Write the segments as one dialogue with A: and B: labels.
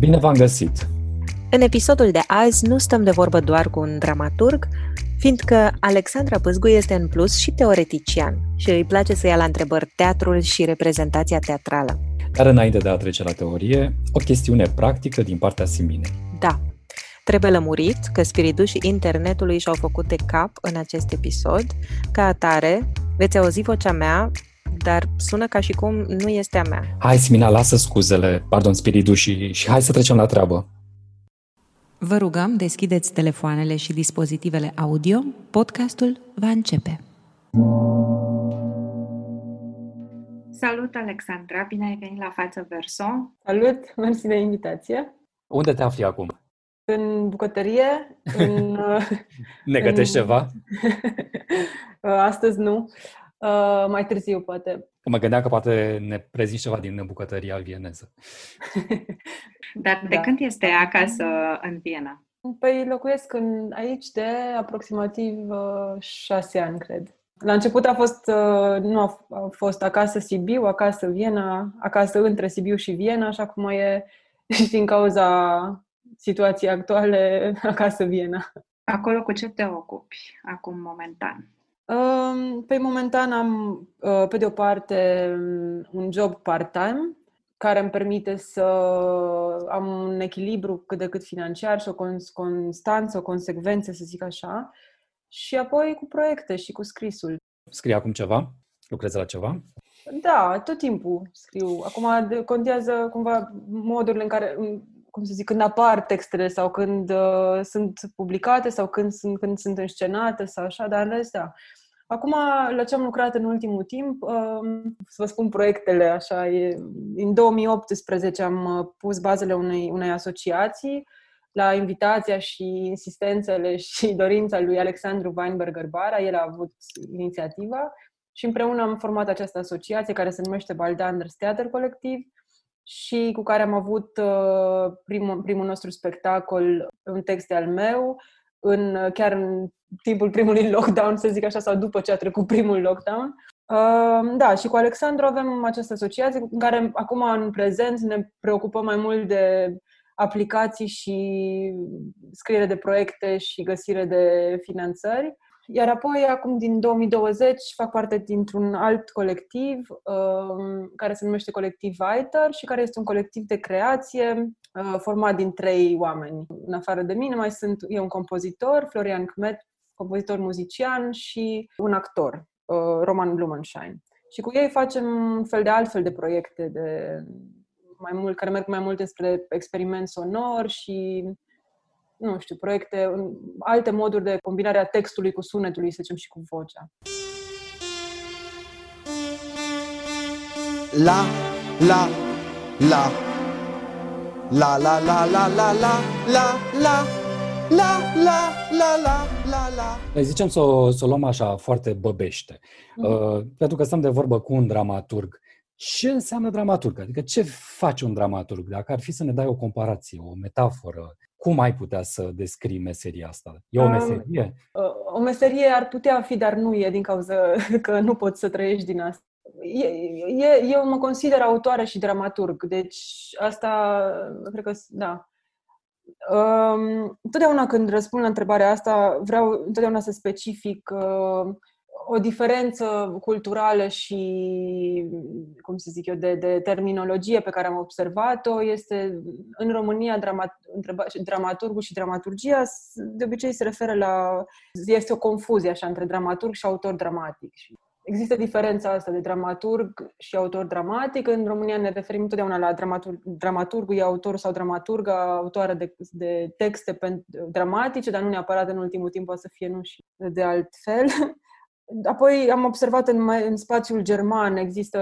A: Bine v-am găsit!
B: În episodul de azi nu stăm de vorbă doar cu un dramaturg, fiindcă Alexandra Pâzgu este în plus și teoretician și îi place să ia la întrebări teatrul și reprezentația teatrală.
A: Dar înainte de a trece la teorie, o chestiune practică din partea Siminei.
B: Da, Trebuie lămurit că spiritușii internetului și-au făcut de cap în acest episod. Ca atare, veți auzi vocea mea, dar sună ca și cum nu este a mea.
A: Hai, Simina, lasă scuzele, pardon, spiritușii, și hai să trecem la treabă.
B: Vă rugăm, deschideți telefoanele și dispozitivele audio. Podcastul va începe.
C: Salut, Alexandra! Bine ai venit la Față Verso!
D: Salut! Mersi de invitație!
A: Unde te afli acum?
D: În bucătărie, în...
A: ne gătești în... ceva?
D: Astăzi nu. Uh, mai târziu, poate.
A: Mă gândeam că poate ne prezinți ceva din bucătăria vieneză.
C: Dar de da. când este acasă în Viena?
D: Păi locuiesc în, aici de aproximativ uh, șase ani, cred. La început a fost, uh, nu a, a fost acasă Sibiu, acasă Viena, acasă între Sibiu și Viena, așa cum e și din cauza situației actuale acasă Viena.
C: Acolo cu ce te ocupi acum momentan?
D: Păi momentan am, uh, pe de o parte, un job part-time care îmi permite să am un echilibru cât de cât financiar și o constanță, o consecvență, să zic așa, și apoi cu proiecte și cu scrisul.
A: Scrii acum ceva? Lucrezi la ceva?
D: Da, tot timpul scriu. Acum contează cumva modurile în care, cum să zic, când apar textele sau când uh, sunt publicate sau când sunt, când sunt înscenate sau așa, dar în rest, da. Acum, la ce am lucrat în ultimul timp, um, să vă spun proiectele așa, e, în 2018 am uh, pus bazele unei, unei asociații la invitația și insistențele și dorința lui Alexandru Weinberger Bara, el a avut inițiativa și împreună am format această asociație care se numește Baldanders Theater Colectiv și cu care am avut uh, primul, primul nostru spectacol, un text al meu, în, chiar în timpul primului lockdown, să zic așa, sau după ce a trecut primul lockdown. Uh, da, și cu Alexandru avem această asociație în care acum în prezent ne preocupăm mai mult de aplicații și scriere de proiecte și găsire de finanțări. Iar apoi, acum din 2020, fac parte dintr-un alt colectiv um, care se numește Colectiv Writer și care este un colectiv de creație uh, format din trei oameni. În afară de mine mai sunt eu un compozitor, Florian Kmet, compozitor muzician și un actor, uh, Roman Blumenschein. Și cu ei facem un fel de altfel de proiecte de mai mult, care merg mai mult despre experiment sonor și nu știu, proiecte, alte moduri de combinare a textului cu sunetului, să zicem, și cu vocea. La, la, la, la, la, la, la, la, la, la, la, la, la, la, la, la, la.
A: Noi zicem să o, să o luăm așa foarte băbește, mm. uh, pentru că stăm de vorbă cu un dramaturg. Ce înseamnă dramaturg? Adică ce face un dramaturg? Dacă ar fi să ne dai o comparație, o metaforă, cum ai putea să descrii meseria asta? E o meserie?
D: Um, o meserie ar putea fi, dar nu e din cauza că nu poți să trăiești din asta. E, e, eu mă consider autoare și dramaturg, deci asta, cred că, da. Um, întotdeauna când răspund la întrebarea asta, vreau întotdeauna să specific uh, o diferență culturală și, cum să zic eu, de, de terminologie pe care am observat-o este în România dramat, dramaturgul și dramaturgia de obicei se referă la... este o confuzie așa între dramaturg și autor dramatic. Există diferența asta de dramaturg și autor dramatic. În România ne referim întotdeauna la dramaturg, dramaturgul, e autor sau dramaturga, autoare de, de texte dramatice, dar nu neapărat în ultimul timp o să fie nu și de altfel. Apoi am observat în, în spațiul german, există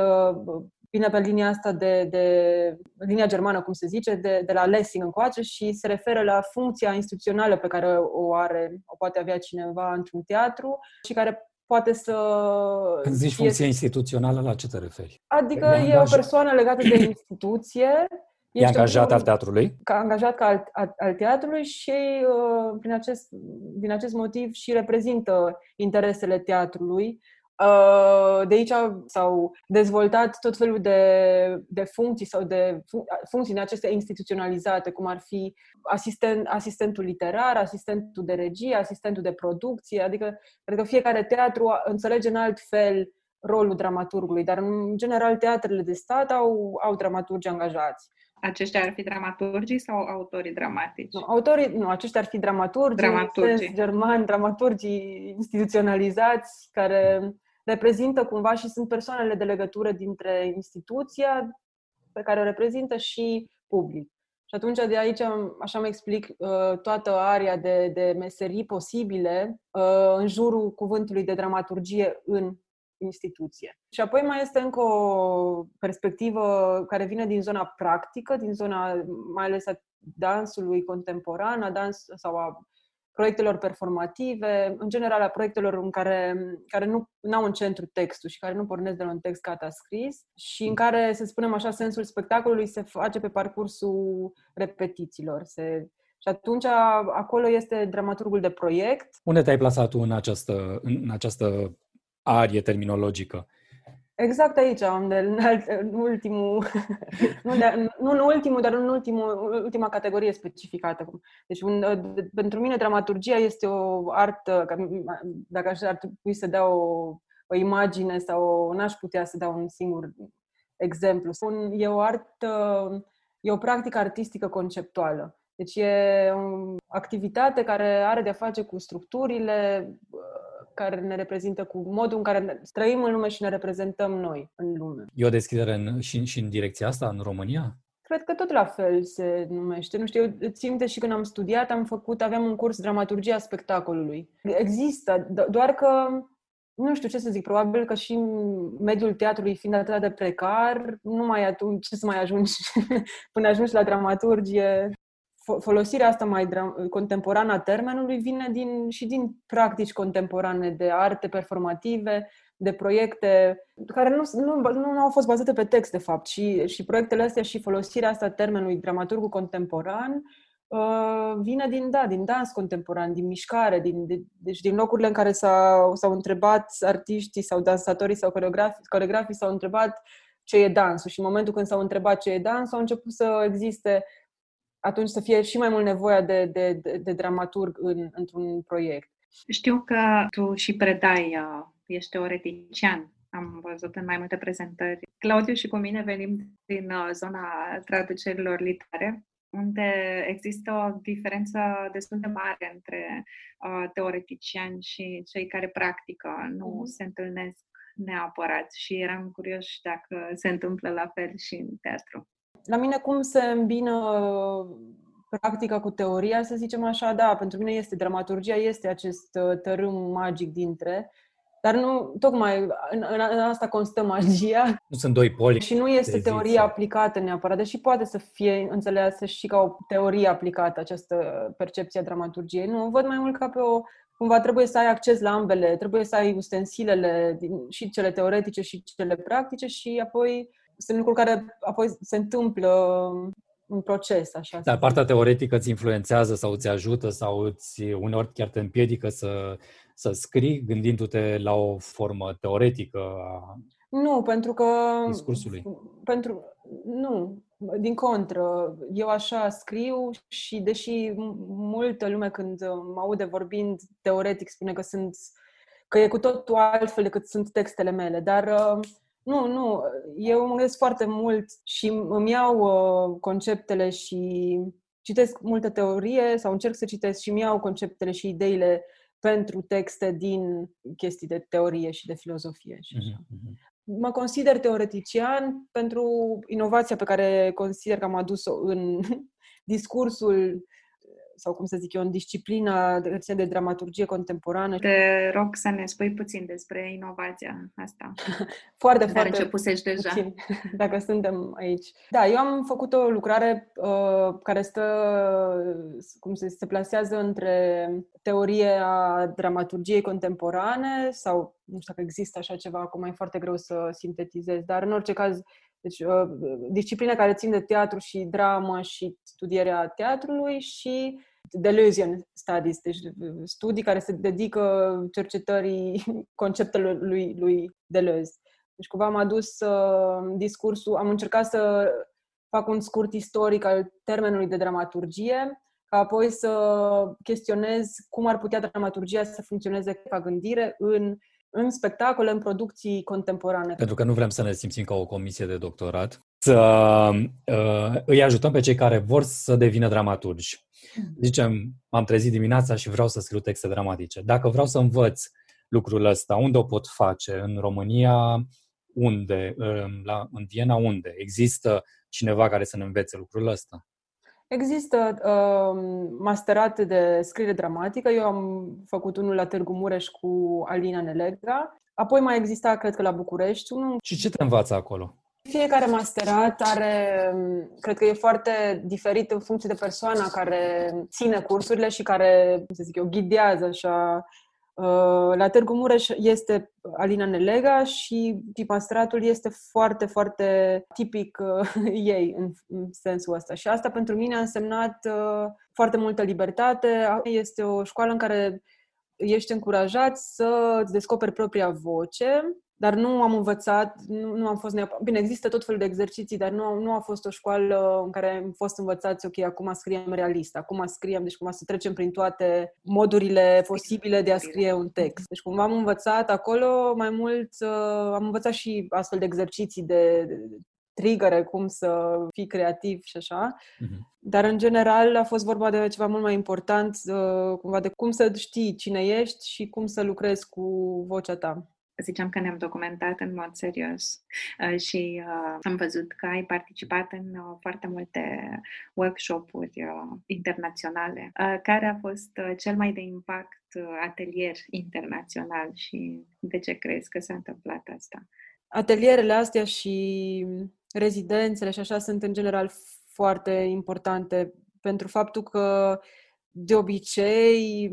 D: bine pe linia asta de, de linia germană, cum se zice, de, de la Lessing încoace și se referă la funcția instituțională pe care o are, o poate avea cineva într-un teatru și care poate să...
A: Când zici fie... funcție instituțională, la ce te referi?
D: Adică e o persoană legată de instituție
A: E angajat al teatrului?
D: Ca angajat ca al, al, al teatrului și uh, prin acest, din acest motiv și reprezintă interesele teatrului Uh, de aici s-au dezvoltat tot felul de, de funcții sau de funcții în acestea instituționalizate, cum ar fi asistent, asistentul literar, asistentul de regie, asistentul de producție, adică cred că fiecare teatru înțelege în alt fel rolul dramaturgului, dar în general teatrele de stat au, au dramaturgi angajați.
C: Aceștia ar fi dramaturgii sau autorii dramatici?
D: Nu, autorii, nu, aceștia ar fi dramaturgii, dramaturgii. germani, dramaturgii instituționalizați care reprezintă cumva și sunt persoanele de legătură dintre instituția pe care o reprezintă și public. Și atunci de aici, așa mă explic, uh, toată aria de, de meserii posibile uh, în jurul cuvântului de dramaturgie în instituție. Și apoi mai este încă o perspectivă care vine din zona practică, din zona mai ales a dansului contemporan, a dans sau a proiectelor performative, în general a proiectelor în care, care nu au în centru textul și care nu pornesc de la un text gata scris și în care, să spunem așa, sensul spectacolului se face pe parcursul repetițiilor. Se, și atunci acolo este dramaturgul de proiect.
A: Unde te-ai plasat tu în această, în această arie terminologică?
D: Exact aici, unde în, alt, în ultimul, nu, de, nu în ultimul, dar în ultimul, ultima categorie specificată. Deci, un, de, pentru mine, dramaturgia este o artă, dacă așa ar trebui să dau o, o imagine sau n-aș putea să dau un singur exemplu. Un, e o artă, e o practică artistică conceptuală. Deci e o activitate care are de-a face cu structurile care ne reprezintă, cu modul în care trăim în lume și ne reprezentăm noi în lume.
A: E o deschidere în, și, și în direcția asta, în România?
D: Cred că tot la fel se numește. Nu știu, eu țin minte și când am studiat, am făcut, aveam un curs dramaturgia spectacolului. Există, doar că nu știu ce să zic, probabil că și mediul teatrului fiind atât de precar, nu mai atunci ce să mai ajungi până ajungi la dramaturgie folosirea asta mai contemporană a termenului vine din, și din practici contemporane de arte performative, de proiecte care nu, nu, nu au fost bazate pe text, de fapt, și, și proiectele astea și folosirea asta a termenului dramaturgul contemporan uh, vine din, da, din dans contemporan, din mișcare, din, de, deci din locurile în care s-au, s-au întrebat artiștii sau dansatorii sau coreografii, coreografii s-au întrebat ce e dansul. Și în momentul când s-au întrebat ce e dans, au început să existe atunci să fie și mai mult nevoia de, de, de, de dramaturg în, într-un proiect.
C: Știu că tu și predai, uh, ești teoretician. Am văzut în mai multe prezentări. Claudiu și cu mine venim din uh, zona traducerilor literare, unde există o diferență destul de mare între uh, teoreticiani și cei care practică. Nu mm-hmm. se întâlnesc neapărat și eram curioși dacă se întâmplă la fel și în teatru
D: la mine cum se îmbină practica cu teoria, să zicem așa, da, pentru mine este dramaturgia, este acest uh, tărâm magic dintre, dar nu, tocmai în, în, în asta constă magia.
A: Nu sunt doi poli.
D: Și nu este teoria aplicată neapărat, deși poate să fie înțeleasă și ca o teorie aplicată, această percepție a dramaturgiei. Nu, văd mai mult ca pe o cumva trebuie să ai acces la ambele, trebuie să ai ustensilele, din, și cele teoretice și cele practice și apoi sunt lucruri care apoi se întâmplă în proces. Așa
A: Dar partea teoretică îți influențează sau îți ajută sau îți uneori chiar te împiedică să, să scrii gândindu-te la o formă teoretică a
D: nu, pentru că...
A: Discursului.
D: Pentru, nu, din contră. Eu așa scriu și deși multă lume când mă aude vorbind teoretic spune că sunt că e cu totul altfel decât sunt textele mele, dar uh, nu, nu. Eu mă gândesc foarte mult și îmi iau uh, conceptele și citesc multă teorie sau încerc să citesc și îmi iau conceptele și ideile pentru texte din chestii de teorie și de filozofie. Și așa. Mm-hmm. Mă consider teoretician pentru inovația pe care consider că am adus-o în discursul sau cum să zic eu, în disciplina de, de dramaturgie contemporană.
C: Te rog să ne spui puțin despre inovația asta.
D: foarte,
C: Dar
D: foarte
C: începusești deja.
D: Puțin, dacă suntem aici. Da, eu am făcut o lucrare uh, care stă, cum se, se plasează între teoria dramaturgiei contemporane sau nu știu dacă există așa ceva, acum e foarte greu să sintetizez, dar în orice caz deci, uh, discipline care țin de teatru și dramă și studierea teatrului și Deleuzian Studies, deci studii care se dedică cercetării conceptelor lui, lui Deleuze. Deci cumva am adus uh, discursul, am încercat să fac un scurt istoric al termenului de dramaturgie, ca apoi să chestionez cum ar putea dramaturgia să funcționeze ca gândire în, în spectacole, în producții contemporane.
A: Pentru că nu vrem să ne simțim ca o comisie de doctorat, să uh, îi ajutăm pe cei care vor să devină dramaturgi. Mm. Zicem, am trezit dimineața și vreau să scriu texte dramatice. Dacă vreau să învăț lucrul ăsta, unde o pot face? În România, unde? La, în Viena, unde? Există cineva care să ne învețe lucrul ăsta?
D: Există uh, masterate de scriere dramatică. Eu am făcut unul la Târgu Mureș cu Alina Nelega. Apoi mai exista, cred că, la București unul.
A: Și ce te învață acolo?
D: Fiecare masterat are, cred că e foarte diferit în funcție de persoana care ține cursurile și care, să zic eu, ghidează așa Uh, la Târgu Mureș este Alina Nelega și tipastratul este foarte, foarte tipic uh, ei în, în sensul ăsta. Și asta pentru mine a însemnat uh, foarte multă libertate. Este o școală în care ești încurajat să îți descoperi propria voce dar nu am învățat, nu, nu am fost neapărat... Bine, există tot felul de exerciții, dar nu, nu a fost o școală în care am fost învățați, ok, acum scriem realist, acum scriem, deci cumva să trecem prin toate modurile posibile de a scrie un text. Deci cumva am învățat acolo mai mult, uh, am învățat și astfel de exerciții de, trigger, cum să fii creativ și așa. Uh-huh. Dar, în general, a fost vorba de ceva mult mai important, uh, cumva de cum să știi cine ești și cum să lucrezi cu vocea ta
C: ziceam că ne-am documentat în mod serios uh, și uh, am văzut că ai participat în uh, foarte multe workshop-uri uh, internaționale. Uh, care a fost uh, cel mai de impact uh, atelier internațional și de ce crezi că s-a întâmplat asta?
D: Atelierele astea și rezidențele și așa sunt în general foarte importante pentru faptul că de obicei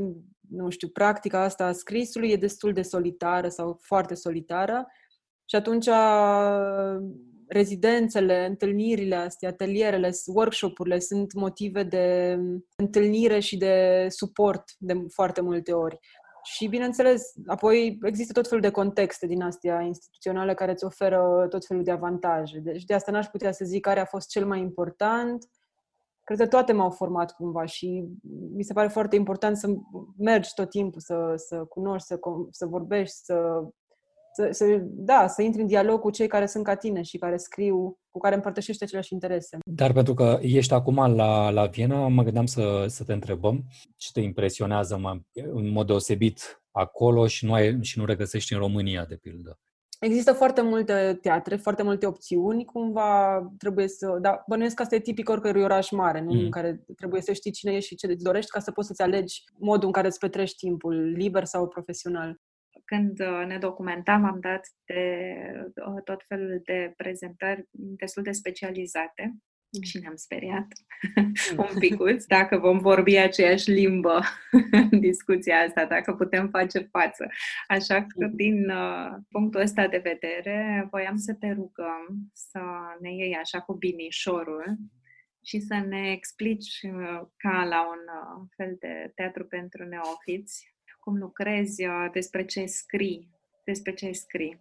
D: nu știu, practica asta a scrisului e destul de solitară sau foarte solitară și atunci rezidențele, întâlnirile astea, atelierele, workshopurile sunt motive de întâlnire și de suport de foarte multe ori. Și, bineînțeles, apoi există tot felul de contexte din astea instituționale care îți oferă tot felul de avantaje. Deci de asta n-aș putea să zic care a fost cel mai important, cred că toate m-au format cumva și mi se pare foarte important să mergi tot timpul, să, să cunoști, să, să vorbești, să, să, să, da, să intri în dialog cu cei care sunt ca tine și care scriu, cu care împărtășești aceleași interese.
A: Dar pentru că ești acum la, la Viena, mă gândeam să, să te întrebăm ce te impresionează mă, în mod deosebit acolo și nu, ai, și nu regăsești în România, de pildă.
D: Există foarte multe teatre, foarte multe opțiuni, cumva trebuie să... Da, bănuiesc că asta e tipic oricărui oraș mare, nu? Mm. în care trebuie să știi cine ești și ce îți dorești ca să poți să-ți alegi modul în care îți petrești timpul, liber sau profesional.
C: Când uh, ne documentam, am dat de uh, tot felul de prezentări destul de specializate Mm. Și ne-am speriat mm. un picuț dacă vom vorbi aceeași limbă în discuția asta, dacă putem face față. Așa că, mm. din uh, punctul ăsta de vedere, voiam să te rugăm să ne iei așa cu binișorul și să ne explici uh, ca la un uh, fel de teatru pentru neofiți cum lucrezi, uh, despre ce scrii, despre ce scrii.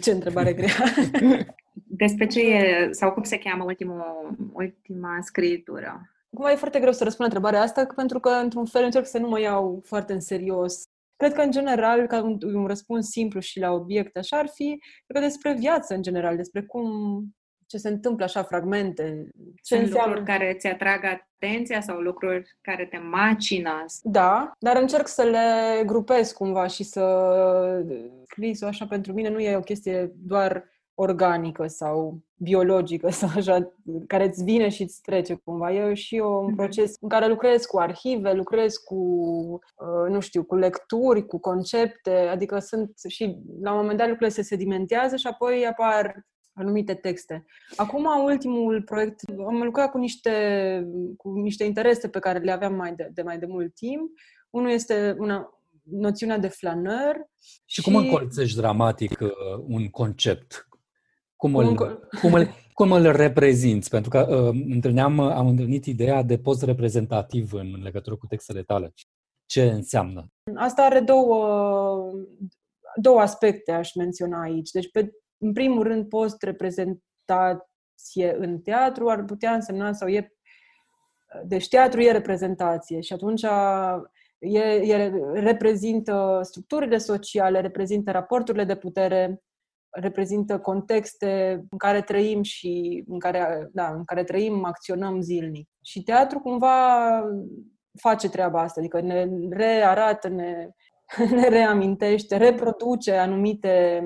D: Ce întrebare grea!
C: Despre ce e, sau cum se cheamă ultimul, ultima scritură?
D: Acum e foarte greu să răspund la întrebarea asta, pentru că, într-un fel, încerc să nu mă iau foarte în serios. Cred că, în general, ca un, un răspuns simplu și la obiect, așa ar fi, cred că despre viață, în general, despre cum, ce se întâmplă așa, fragmente.
C: Ce Sunt înseamnă... lucruri care ți atrag atenția sau lucruri care te macină?
D: Da, dar încerc să le grupez cumva și să scrisul așa pentru mine nu e o chestie doar organică sau biologică sau așa, care îți vine și îți trece cumva. E și un mhm. proces în care lucrez cu arhive, lucrez cu, uh, nu știu, cu lecturi, cu concepte, adică sunt și la un moment dat lucrurile se sedimentează și apoi apar anumite texte. Acum, ultimul proiect, am lucrat cu niște, cu niște interese pe care le aveam mai de, de mai de mult timp. Unul este una, noțiunea de flaneur.
A: Și, și cum încolțești dramatic uh, un concept? Cum îl, cum îl, cum îl reprezinți? Pentru că uh, întâlneam, am întâlnit ideea de post reprezentativ în legătură cu textele tale. Ce înseamnă?
D: Asta are două, două aspecte, aș menționa aici. Deci, pe, în primul rând, post reprezentație în teatru ar putea însemna sau e deci teatru e reprezentație și atunci e, e, reprezintă structurile sociale, reprezintă raporturile de putere, reprezintă contexte în care trăim și în care, da, în care trăim, acționăm zilnic. Și teatru cumva face treaba asta, adică ne rearată, ne, ne reamintește, reproduce anumite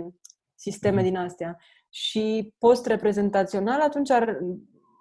D: sisteme mhm. din astea. Și post-reprezentațional atunci ar,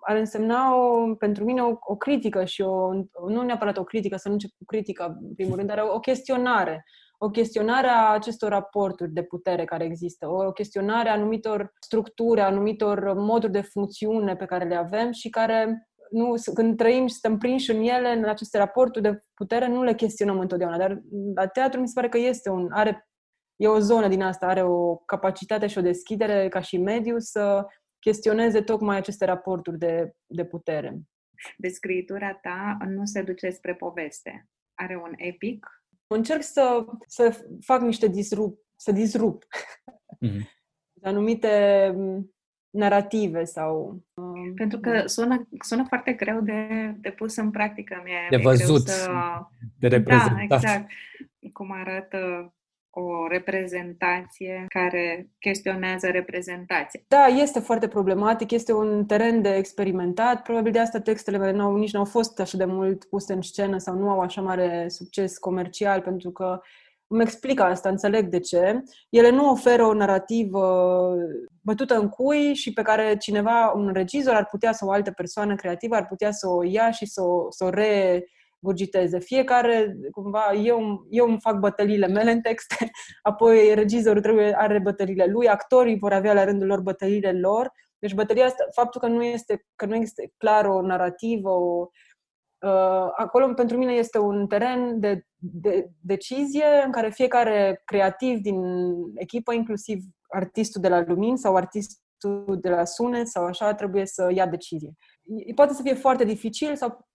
D: ar însemna o, pentru mine o, o critică și o, nu neapărat o critică, să nu încep cu critica în primul rând, dar o chestionare. O chestionare a acestor raporturi de putere care există, o chestionare a anumitor structuri, a anumitor moduri de funcțiune pe care le avem și care nu, când trăim și suntem prinși în ele, în aceste raporturi de putere, nu le chestionăm întotdeauna. Dar la teatru mi se pare că este un, are, e o zonă din asta, are o capacitate și o deschidere ca și mediu să chestioneze tocmai aceste raporturi de, de putere.
C: Descrietura ta nu se duce spre poveste. Are un epic.
D: Încerc să, să fac niște disrup, să disrup mm-hmm. anumite narrative sau...
C: Um, Pentru că sună, sună foarte greu de, de pus în practică.
A: Mi-e, de văzut, să... de reprezentat.
C: Da, exact. Cum arată o reprezentație care chestionează reprezentația.
D: Da, este foarte problematic, este un teren de experimentat. Probabil de asta textele mele n-au, nici n-au fost așa de mult puse în scenă sau nu au așa mare succes comercial, pentru că îmi explic asta, înțeleg de ce. Ele nu oferă o narrativă bătută în cui și pe care cineva, un regizor ar putea sau o altă persoană creativă ar putea să o ia și să o, să o re gurgiteze. Fiecare, cumva, eu, eu îmi fac bătăliile mele în texte, apoi regizorul trebuie are bătăliile lui, actorii vor avea la rândul lor bătăliile lor. Deci bătălia asta, faptul că nu este, că nu este clar o narrativă, o, uh, acolo pentru mine este un teren de, de decizie în care fiecare creativ din echipă, inclusiv artistul de la lumini sau artistul de la sunet sau așa, trebuie să ia decizie. Poate să fie foarte dificil sau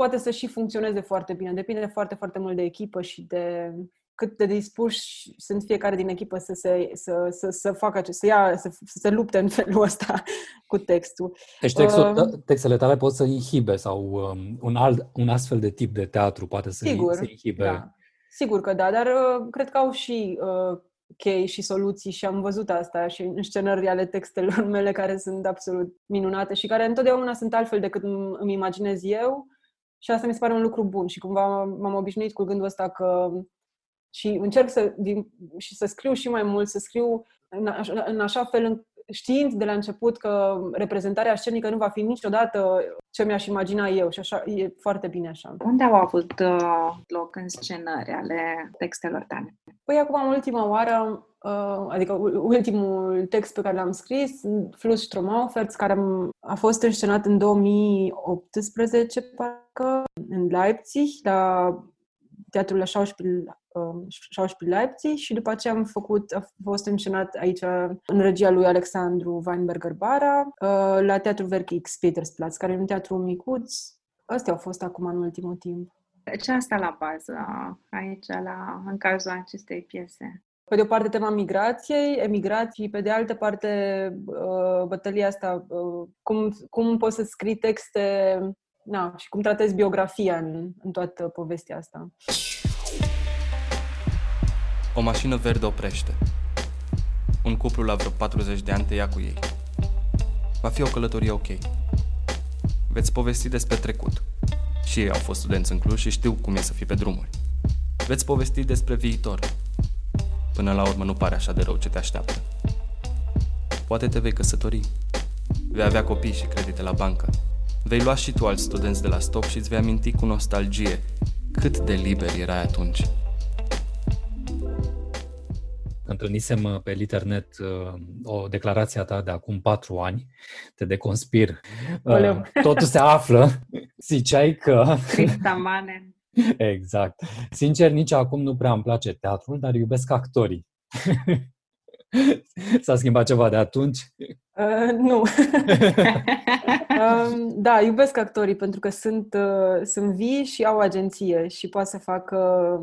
D: poate să și funcționeze foarte bine. Depinde foarte, foarte mult de echipă și de cât de dispuși sunt fiecare din echipă să, se, să, să, să facă acest, să, ia, să, să se lupte în felul ăsta cu textul.
A: Deci textul, uh, textele tale pot să inhibe sau um, un, alt, un astfel de tip de teatru poate să, sigur, să inhibe.
D: Da. Sigur că da, dar uh, cred că au și uh, chei și soluții și am văzut asta și în scenări ale textelor mele care sunt absolut minunate și care întotdeauna sunt altfel decât îmi imaginez eu și asta mi se pare un lucru bun și cumva m-am obișnuit cu gândul ăsta că și încerc să, din, și să scriu și mai mult, să scriu în, așa, în așa fel, știind de la început că reprezentarea scenică nu va fi niciodată ce mi-aș imagina eu și așa e foarte bine așa.
C: Unde au avut uh, loc scenări ale textelor tale?
D: Păi acum, în ultima oară, uh, adică ultimul text pe care l-am scris, Flus Stromauferz, care a fost înscenat în 2018, parcă, în Leipzig, la Teatrul la Schauspiel, uh, Schauspiel Leipzig și după aceea am făcut, a fost înscenat aici în regia lui Alexandru Weinberger Bara, uh, la Teatrul Werk X Petersplatz, care e un teatru micuț. Astea au fost acum în ultimul timp.
C: Ce asta la bază aici, la, în cazul acestei piese?
D: Pe de o parte tema migrației, emigrației, pe de altă parte uh, bătălia asta, uh, cum, cum poți să scrii texte na, și cum tratezi biografia în, în toată povestea asta.
E: O mașină verde oprește. Un cuplu la vreo 40 de ani te ia cu ei. Va fi o călătorie ok. Veți povesti despre trecut. Și ei au fost studenți în Cluj și știu cum e să fii pe drumuri. Veți povesti despre viitor. Până la urmă nu pare așa de rău ce te așteaptă. Poate te vei căsători. Vei avea copii și credite la bancă. Vei lua și tu alți studenți de la stop și îți vei aminti cu nostalgie cât de liber erai atunci.
A: Întâlnisem uh, pe Liternet uh, o declarație a ta de acum patru ani, te deconspir. Uh, totul se află. Ziceai că... Exact. Sincer, nici acum nu prea îmi place teatrul, dar iubesc actorii. S-a schimbat ceva de atunci?
D: Uh, nu. uh, da, iubesc actorii pentru că sunt, uh, sunt vii și au agenție și pot să facă,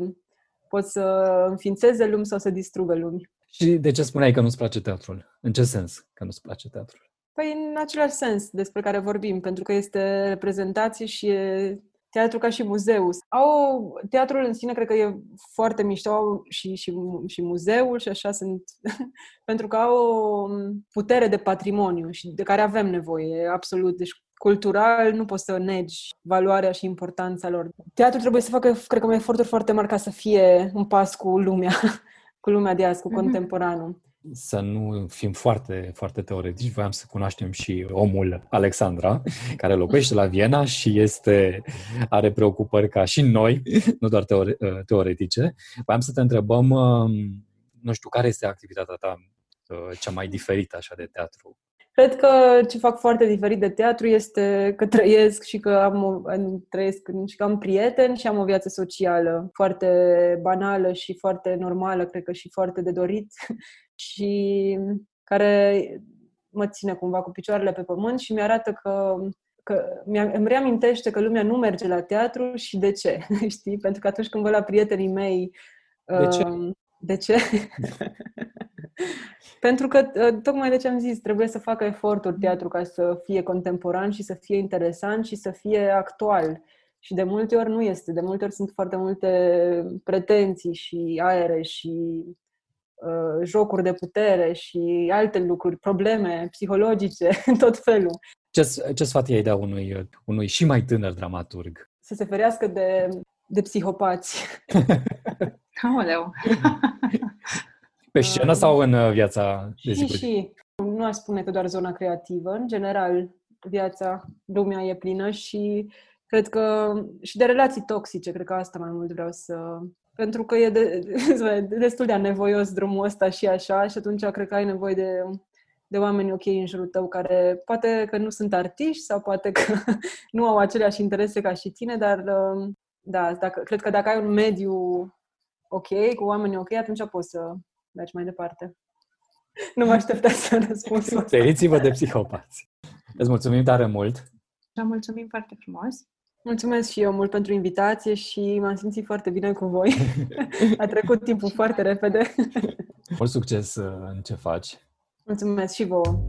D: pot să înființeze lumi sau să distrugă lumi.
A: Și de ce spuneai că nu-ți place teatrul? În ce sens că nu-ți place teatrul?
D: Păi în același sens despre care vorbim, pentru că este reprezentație și e teatru ca și muzeu. Au, teatrul în sine cred că e foarte mișto au și, și, și muzeul și așa sunt, pentru că au o putere de patrimoniu și de care avem nevoie, absolut. Deci cultural nu poți să negi valoarea și importanța lor. Teatrul trebuie să facă, cred că, eforturi foarte mari ca să fie un pas cu lumea, cu lumea de azi, cu mhm. contemporanul
A: să nu fim foarte, foarte teoretici, voiam să cunoaștem și omul Alexandra, care locuiește la Viena și este, are preocupări ca și noi, nu doar teore, teoretice. Voiam să te întrebăm, um, nu știu, care este activitatea ta uh, cea mai diferită așa de teatru?
D: Cred că ce fac foarte diferit de teatru este că trăiesc și că am, trăiesc și că am prieteni și am o viață socială foarte banală și foarte normală, cred că și foarte de dorit și care mă ține cumva cu picioarele pe pământ și mi-arată că că îmi reamintește că lumea nu merge la teatru și de ce, știi? Pentru că atunci când văd la prietenii mei...
A: De ce?
D: Uh, de ce? Pentru că, uh, tocmai de ce am zis, trebuie să facă eforturi teatru ca să fie contemporan și să fie interesant și să fie actual. Și de multe ori nu este. De multe ori sunt foarte multe pretenții și aere și uh, jocuri de putere și alte lucruri, probleme psihologice, în tot felul.
A: Ce, ce sfat ei da unui, unui și mai tânăr dramaturg?
D: Să se ferească de, de psihopați.
C: Aoleu!
A: Pe scenă sau în uh, viața de
D: zi Și, și. Nu aș spune că doar zona creativă. În general, viața, lumea e plină și cred că și de relații toxice, cred că asta mai mult vreau să... Pentru că e de, destul de nevoios drumul ăsta și așa și atunci cred că ai nevoie de, de oameni ok în jurul tău care poate că nu sunt artiști sau poate că nu au aceleași interese ca și tine, dar uh, da, dacă, cred că dacă ai un mediu ok, cu oameni ok, atunci poți să mergi mai departe. Nu mă aștepta să răspunsul
A: Feriți-vă de psihopați! Îți mulțumim tare mult!
C: Vă mulțumim foarte frumos!
D: Mulțumesc și eu mult pentru invitație și m-am simțit foarte bine cu voi. A trecut timpul foarte repede.
A: Mult succes uh, în ce faci!
D: Mulțumesc și vouă!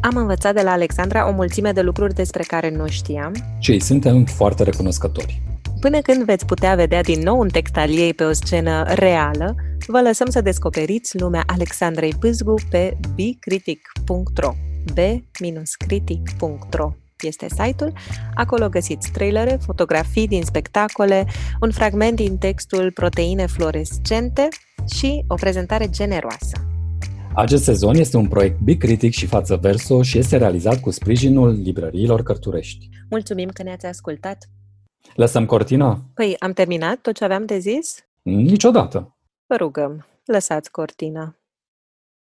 B: Am învățat de la Alexandra o mulțime de lucruri despre care nu știam.
A: Și suntem foarte recunoscători.
B: Până când veți putea vedea din nou un text al ei pe o scenă reală, vă lăsăm să descoperiți lumea Alexandrei Pâzgu pe bcritic.ro b-critic.ro este site-ul. Acolo găsiți trailere, fotografii din spectacole, un fragment din textul Proteine fluorescente și o prezentare generoasă.
A: Acest sezon este un proiect Bicritic și Față Verso și este realizat cu sprijinul librăriilor Cărturești.
B: Mulțumim că ne-ați ascultat!
A: Lăsăm cortina?
B: Păi, am terminat tot ce aveam de zis?
A: Niciodată.
B: Vă rugăm, lăsați cortina.